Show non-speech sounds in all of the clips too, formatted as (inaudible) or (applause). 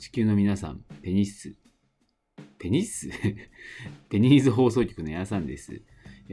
地球の皆さん、ペニッス。ペニッス？(laughs) ペニーズ放送局のやさんです。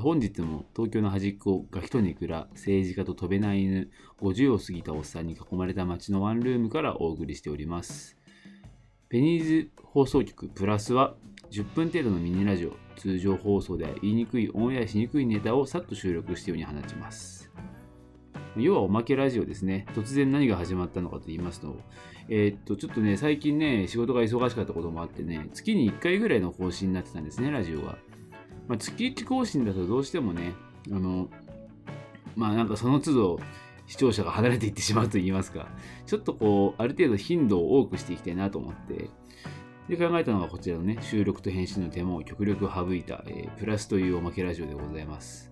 本日も東京の端っこ、ガキとネクラ、政治家と飛べない犬、50を過ぎたおっさんに囲まれた街のワンルームからお送りしております。ペニーズ放送局プラスは10分程度のミニラジオ、通常放送では言いにくい、オンエアしにくいネタをさっと収録してように放ちます。要はおまけラジオですね。突然何が始まったのかと言いますと、えー、っと、ちょっとね、最近ね、仕事が忙しかったこともあってね、月に1回ぐらいの更新になってたんですね、ラジオが。まあ、月1更新だとどうしてもね、あの、まあなんかその都度、視聴者が離れていってしまうと言いますか、ちょっとこう、ある程度頻度を多くしていきたいなと思って、で考えたのがこちらのね、収録と編集の手間を極力省いた、えー、プラスというおまけラジオでございます。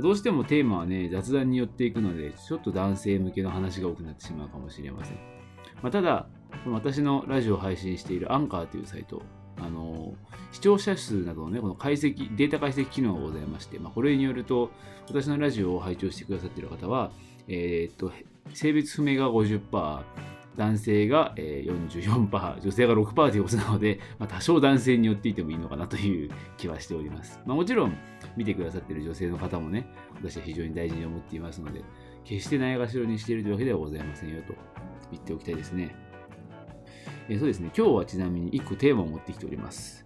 どうしてもテーマはね、雑談によっていくので、ちょっと男性向けの話が多くなってしまうかもしれません。まあ、ただ、私のラジオを配信しているアンカーというサイト、あの視聴者数などのね、この解析、データ解析機能がございまして、まあ、これによると、私のラジオを拝聴してくださっている方は、えー、っと、性別不明が50%、男性が44%、女性が6%ということなので、まあ、多少男性によっていてもいいのかなという気はしております。まあ、もちろん、見てくださっている女性の方もね、私は非常に大事に思っていますので、決してないがしろにしているというわけではございませんよと言っておきたいですね。えそうですね、今日はちなみに1個テーマを持ってきております。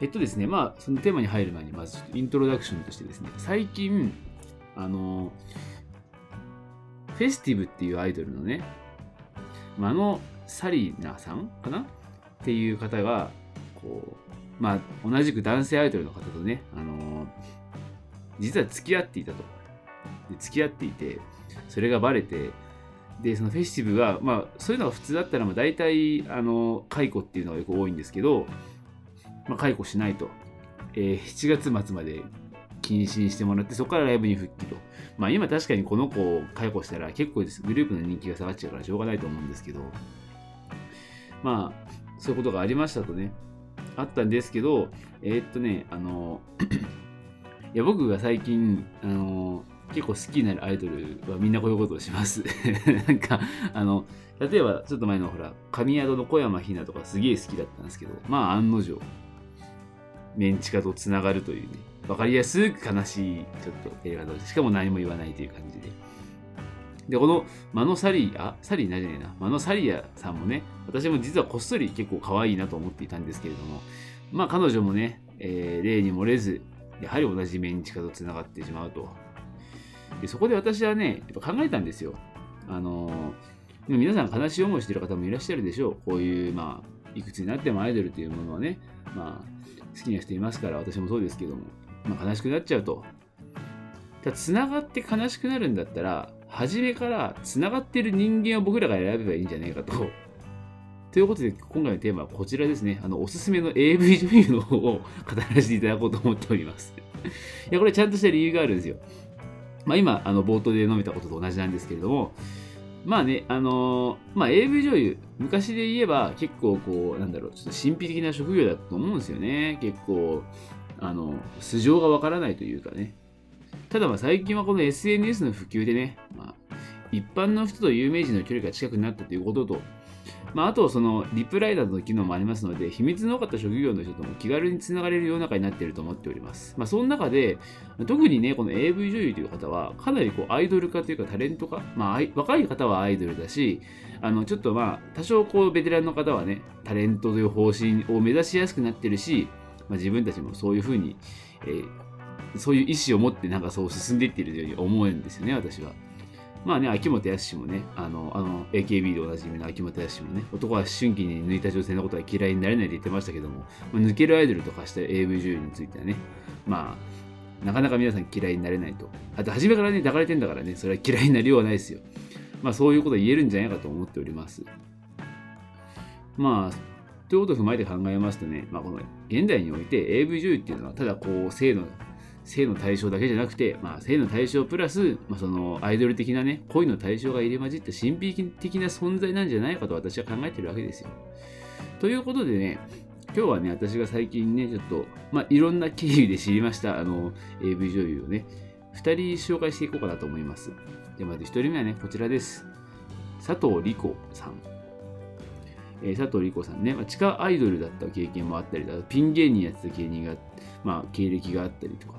えっとですね、まあ、そのテーマに入る前に、まずイントロダクションとしてですね、最近、あの、フェスティブっていうアイドルのね、マノ・サリナさんかな？っていう方が、こう、まあ、同じく男性アイドルの方とね、あのー、実は付き合っていたと。付き合っていて、それがバレて、で、そのフェスティブが、まあ、そういうのが普通だったら、まあ、大体、あの、解雇っていうのがよく多いんですけど、まあ、解雇しないと。えー、7月末まで禁止にしてもらって、そこからライブに復帰と。まあ今確かにこの子を解雇したら結構です。グループの人気が下がっちゃうからしょうがないと思うんですけど、まあ、そういうことがありましたとね。あったんですけど、えー、っとね、あの、いや僕が最近、あの、結構好きになるアイドルはみんなこういうことをします。(laughs) なんか、あの、例えばちょっと前のほら、神宿の小山ひなとかすげえ好きだったんですけど、まあ案の定、メンチカとつながるというね、わかりやすく悲しいちょっと映画で、しかも何も言わないという感じで。で、このマノサリア、サリーなじゃねえな、マノサリアさんもね、私も実はこっそり結構可愛いなと思っていたんですけれども、まあ彼女もね、えー、例に漏れず、やはり同じメンチカと繋がってしまうと。でそこで私はね、やっぱ考えたんですよ。あのー、皆さん悲しい思いしてる方もいらっしゃるでしょう。こういう、まあ、いくつになってもアイドルというものはね、まあ、好きな人いますから、私もそうですけども、まあ、悲しくなっちゃうと。だ繋がって悲しくなるんだったら、初めから繋がってる人間を僕らが選べばいいんじゃないかと。ということで、今回のテーマはこちらですね。あの、おすすめの AV 女優の方を語らせていただこうと思っております。いや、これちゃんとした理由があるんですよ。まあ今、あの、冒頭で述べたことと同じなんですけれども、まあね、あのー、まあ AV 女優、昔で言えば結構こう、なんだろう、ちょっと神秘的な職業だと思うんですよね。結構、あの、素性がわからないというかね。ただまあ最近はこの SNS の普及でね、まあ、一般の人と有名人の距離が近くなったということと、まあ、あとそのリプライダーの機能もありますので、秘密の多かった職業の人とも気軽につながれる世の中になっていると思っております。まあ、その中で、特にね、この AV 女優という方は、かなりこうアイドル化というかタレント化、まあ、若い方はアイドルだし、あのちょっとまあ、多少こうベテランの方はね、タレントという方針を目指しやすくなってるし、まあ、自分たちもそういうふうに、えー、そういう意思を持ってなんかそう進んでいっているように思うんですよね、私は。まあね、秋元康もね、あの、あの AKB でおなじみの秋元康もね、男は思春期に抜いた女性のことは嫌いになれないと言ってましたけども、まあ、抜けるアイドルとかした AV 女優についてはね、まあ、なかなか皆さん嫌いになれないと。あと、初めからね、抱かれてんだからね、それは嫌いになりようはないですよ。まあ、そういうこと言えるんじゃないかと思っております。まあ、ということを踏まえて考えますとね、まあ、この現代において AV 女優っていうのはただこう性の性の対象だけじゃなくて、まあ、性の対象プラス、まあ、そのアイドル的なね恋の対象が入れ混じった神秘的な存在なんじゃないかと私は考えてるわけですよ。ということでね今日はね私が最近ねちょっと、まあ、いろんな経緯で知りましたあの AV 女優をね2人紹介していこうかなと思います。でまず1人目はねこちらです。佐藤理子さん。えー佐藤理子さんね、まあ、地下アイドルだった経験もあったりだピン芸人やってた芸人が、まあ、経歴があったりとか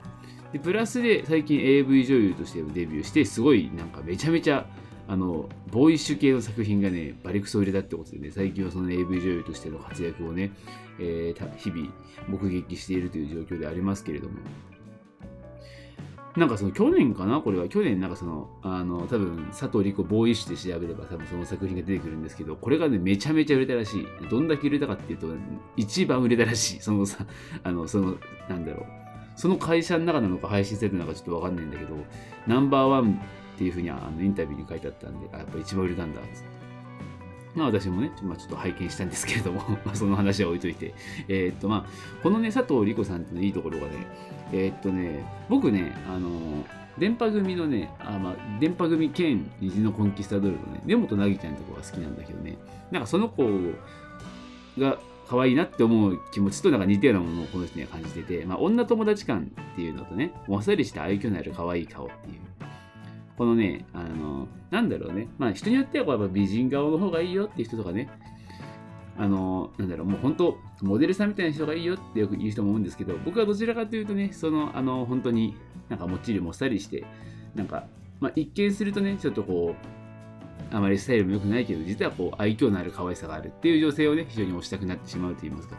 でプラスで最近 AV 女優としてデビューしてすごいなんかめちゃめちゃあのボーイッシュ系の作品がねバリクソ入れたってことでね最近はその AV 女優としての活躍をね、えー日々目撃しているという状況でありますけれども。なんかその去年かな？これは。去年なんかそのあの多分佐藤理子ボーイッシュで調べれば多分その作品が出てくるんですけどこれがねめちゃめちゃ売れたらしい。どんだけ売れたかっていうと一番売れたらしい。そのさあのそのなんだろう。その会社の中なのか配信されてるのかちょっとわかんないんだけどナンバーワンっていうふうにあのインタビューに書いてあったんであやっぱ一番売れたんだつって。まあ私もね、まあ、ちょっと拝見したんですけれども、(laughs) その話は置いといて、えーっとまあ、このね、佐藤理子さんっていうのいいところがね、えーっとね、僕ね、あの電波組のね、あまあ、電波組兼虹のコンキスタドルのね、根本凪ちゃんのところが好きなんだけどね、なんかその子が可愛いなって思う気持ちとなんか似たようなものをこの人には感じてて、まあ、女友達感っていうのとね、もっさりした愛嬌のある可愛い顔っていう。このね、あの、なんだろうね、まあ人によってはやっぱ美人顔の方がいいよっていう人とかね、あの、なんだろう、もう本当、モデルさんみたいな人がいいよってよく言う人も多いんですけど、僕はどちらかというとね、その、あの、本当になんかもっちりもっさりして、なんか、まあ一見するとね、ちょっとこう、あまりスタイルも良くないけど、実はこう、愛嬌のある可愛さがあるっていう女性をね、非常に推したくなってしまうと言いますか。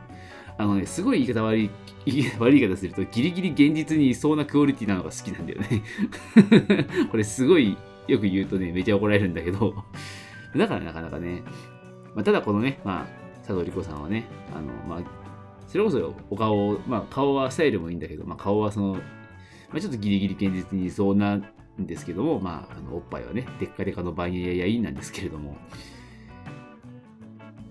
あのね、すごい言い方悪い、言 (laughs) い悪い言い方すると、ギリギリ現実にいそうなクオリティなのが好きなんだよね。(laughs) これすごいよく言うとね、めちゃ怒られるんだけど、(laughs) だからなかなかね、まあ、ただこのね、まあ、佐藤理子さんはね、あの、まあ、それこそお顔を、まあ、顔はスタイルもいいんだけど、まあ、顔はその、まあ、ちょっとギリギリ現実にいそうなんですけども、まあ、あのおっぱいはね、デッカデカのバニラやいいなんですけれども、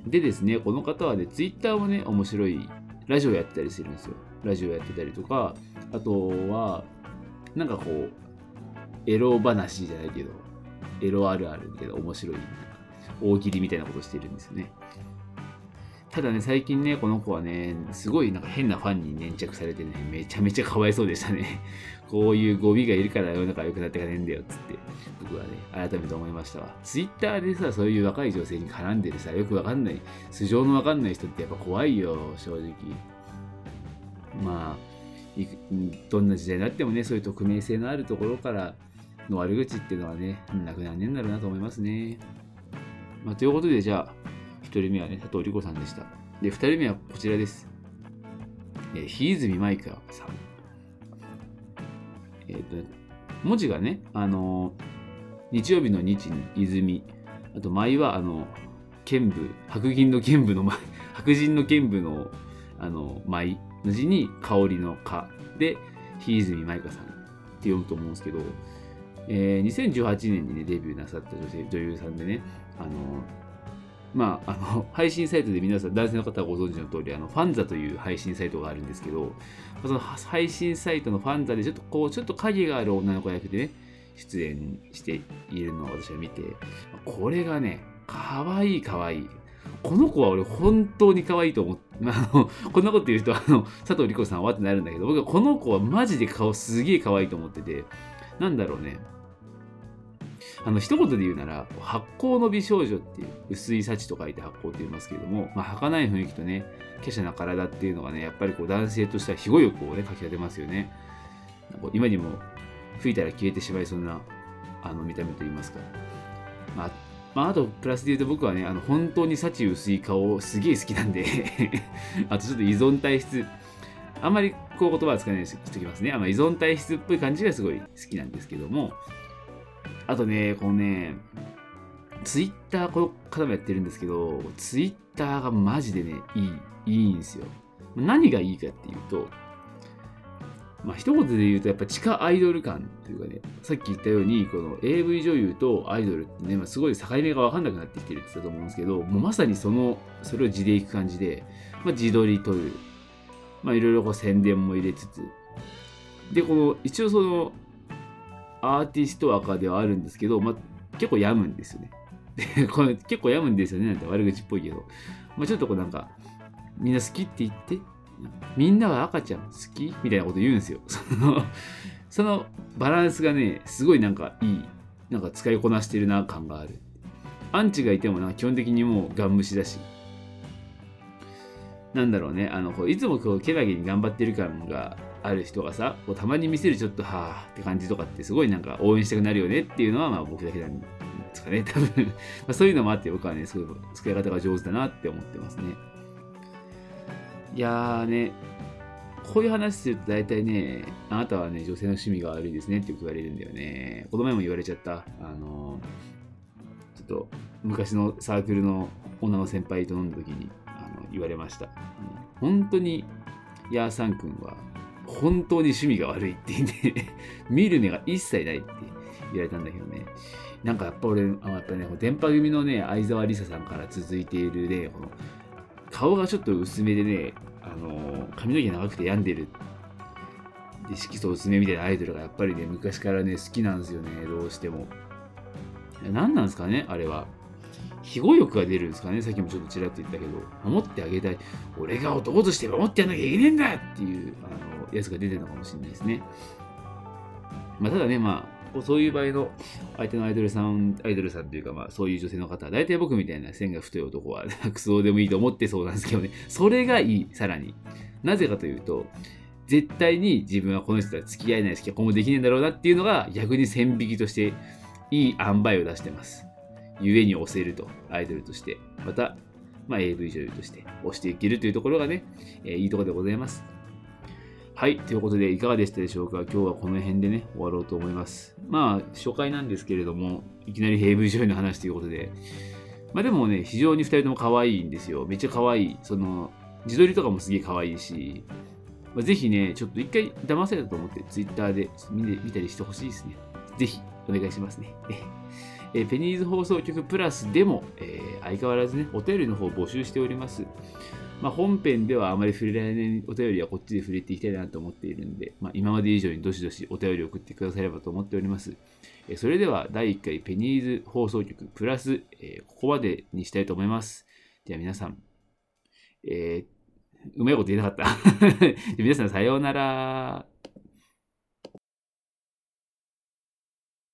でですね、この方はね、ツイッターもね、面白い、ラジオやってたりするんですよ。ラジオやってたりとか、あとは、なんかこう、エロ話じゃないけど、エロあるあるみたいな面白い、大喜利みたいなことしてるんですよね。ただね、最近ね、この子はね、すごいなんか変なファンに粘着されてね、めちゃめちゃかわいそうでしたね。(laughs) こういう語尾がいるから世の中良くなってかねえんだよつって、僕はね、改めて思いましたわ。ツイッターでさ、そういう若い女性に絡んでるさ、よくわかんない、素性のわかんない人ってやっぱ怖いよ、正直。まあ、どんな時代になってもね、そういう匿名性のあるところからの悪口っていうのはね、なくなんねえんだろうなと思いますね。まあ、ということで、じゃあ、1人目はね、佐藤理子さんでした。で、2人目はこちらです。えー、日泉舞香さん。えっ、と、文字がね、あのー日曜日の日に泉、あと舞は、あの、剣舞、白銀の剣舞の舞、(laughs) 白人の剣舞の、あの、舞の字に香りの香で、日泉舞香さんって読むと思うんですけど、えー2018年にね、デビューなさった女性、女優さんでね、あの、まあ、あの、(laughs) 配信サイトで皆さん、男性の方はご存知の通り、あの、ファンザという配信サイトがあるんですけど、その配信サイトのファンザで、ちょっとこう、ちょっと影がある女の子役でね、出演しているのを私は見て、これがね、かわいいかわいい。この子は俺本当に可愛いと思って、あの、こんなこと言うと、あの、佐藤理子さんはってなるんだけど、僕はこの子はマジで顔すげえ可愛いと思ってて、なんだろうね。あの、一言で言うなら、発光の美少女っていう、薄い幸と書いて発光って言いますけれども、まあ、儚い雰囲気とね、華奢な体っていうのがね、やっぱりこう男性としては非語欲をね、かき立てますよね。今にも吹いたら消えてしまいそうなあの見た目といいますか。まあ、まあ、あと、プラスで言うと僕はね、あの本当に幸薄い顔すげえ好きなんで (laughs) あとちょっと依存体質、あんまりこう言葉は使わないようにしときますね。あの依存体質っぽい感じがすごい好きなんですけども、あとね、このね、ツイッター、この方もやってるんですけど、ツイッターがマジでね、いい、いいんですよ。何がいいかっていうと、まあ、一言で言うと、やっぱ地下アイドル感というかね、さっき言ったように、この AV 女優とアイドルってね、まあ、すごい境目が分かんなくなってきてるって言ったと思うんですけど、もうまさにその、それを地でいく感じで、まあ、自撮り撮る。まあ、いろいろこう宣伝も入れつつ、で、この、一応その、アーティスト赤ではあるんですけど、まあ、結構病むんですよね。(laughs) これ結構病むんですよねなんて悪口っぽいけど、まあ、ちょっとこうなんか、みんな好きって言って、みんなは赤ちゃん好きみたいなこと言うんですよ。(laughs) その、そのバランスがね、すごいなんかいい、なんか使いこなしてるな感がある。アンチがいてもな、基本的にもうガン無視だし、なんだろうね、あの、こういつもこう、けなげに頑張ってる感がある人がさ、こうたまに見せるちょっと、はぁって感じとかってすごいなんか応援したくなるよねっていうのは、まあ僕だけなんですかね、多分まそういうのもあって僕はね、そういう使い方が上手だなって思ってますね。いやーね、こういう話すると大体ね、あなたはね、女性の趣味が悪いですねってよく言われるんだよね。この前も言われちゃった。あのちょっと昔のサークルの女の先輩と飲んだ時にあの言われました。本当にヤーサン君は本当に趣味が悪いって言って、(laughs) 見る目が一切ないって言われたんだけどね。なんかやっぱ俺、あやっぱね、電波組のね、相沢りささんから続いているね、この顔がちょっと薄めでね、あの髪の毛長くて病んでるで色素薄めみたいなアイドルがやっぱりね昔からね好きなんですよねどうしても。何なんですかねあれは。庇護欲が出るんですかね。さっきもちょっとちらっと言ったけど。守ってあげたい。俺が男として守ってやんなきゃいけねえんだっていうあのやつが出てるのかもしれないですね。まあ、ただね、まあ、そういう場合の相手のアイドルさん、アイドルさんというか、まあ、そういう女性の方は、大体僕みたいな線が太い男は、クソでもいいと思ってそうなんですけどね、それがいい、さらに。なぜかというと、絶対に自分はこの人とは付き合えないし、今後できねえんだろうなっていうのが、逆に線引きとして、いい塩梅を出してます。故に押せると、アイドルとして。また、まあ、AV 女優として押していけるというところがね、えー、いいところでございます。はい。ということで、いかがでしたでしょうか？今日はこの辺でね、終わろうと思います。まあ、初回なんですけれども、いきなり AV 女優の話ということで、まあでもね、非常に2人とも可愛いんですよ。めっちゃ可愛い。その、自撮りとかもすげえ可愛いし、まあ、ぜひね、ちょっと一回騙されたと思って、Twitter で見見たりしてほしいですね。ぜひ、お願いしますね。えペニーズ放送局プラスでも、えー、相変わらずね、お便りの方募集しております。まあ、本編ではあまり触れられないお便りはこっちで触れていきたいなと思っているんで、まあ、今まで以上にどしどしお便りを送ってくださればと思っております。えそれでは第1回ペニーズ放送局プラス、えここまでにしたいと思います。では皆さん、えー、うまいこと言えなかった。(laughs) 皆さんさようなら。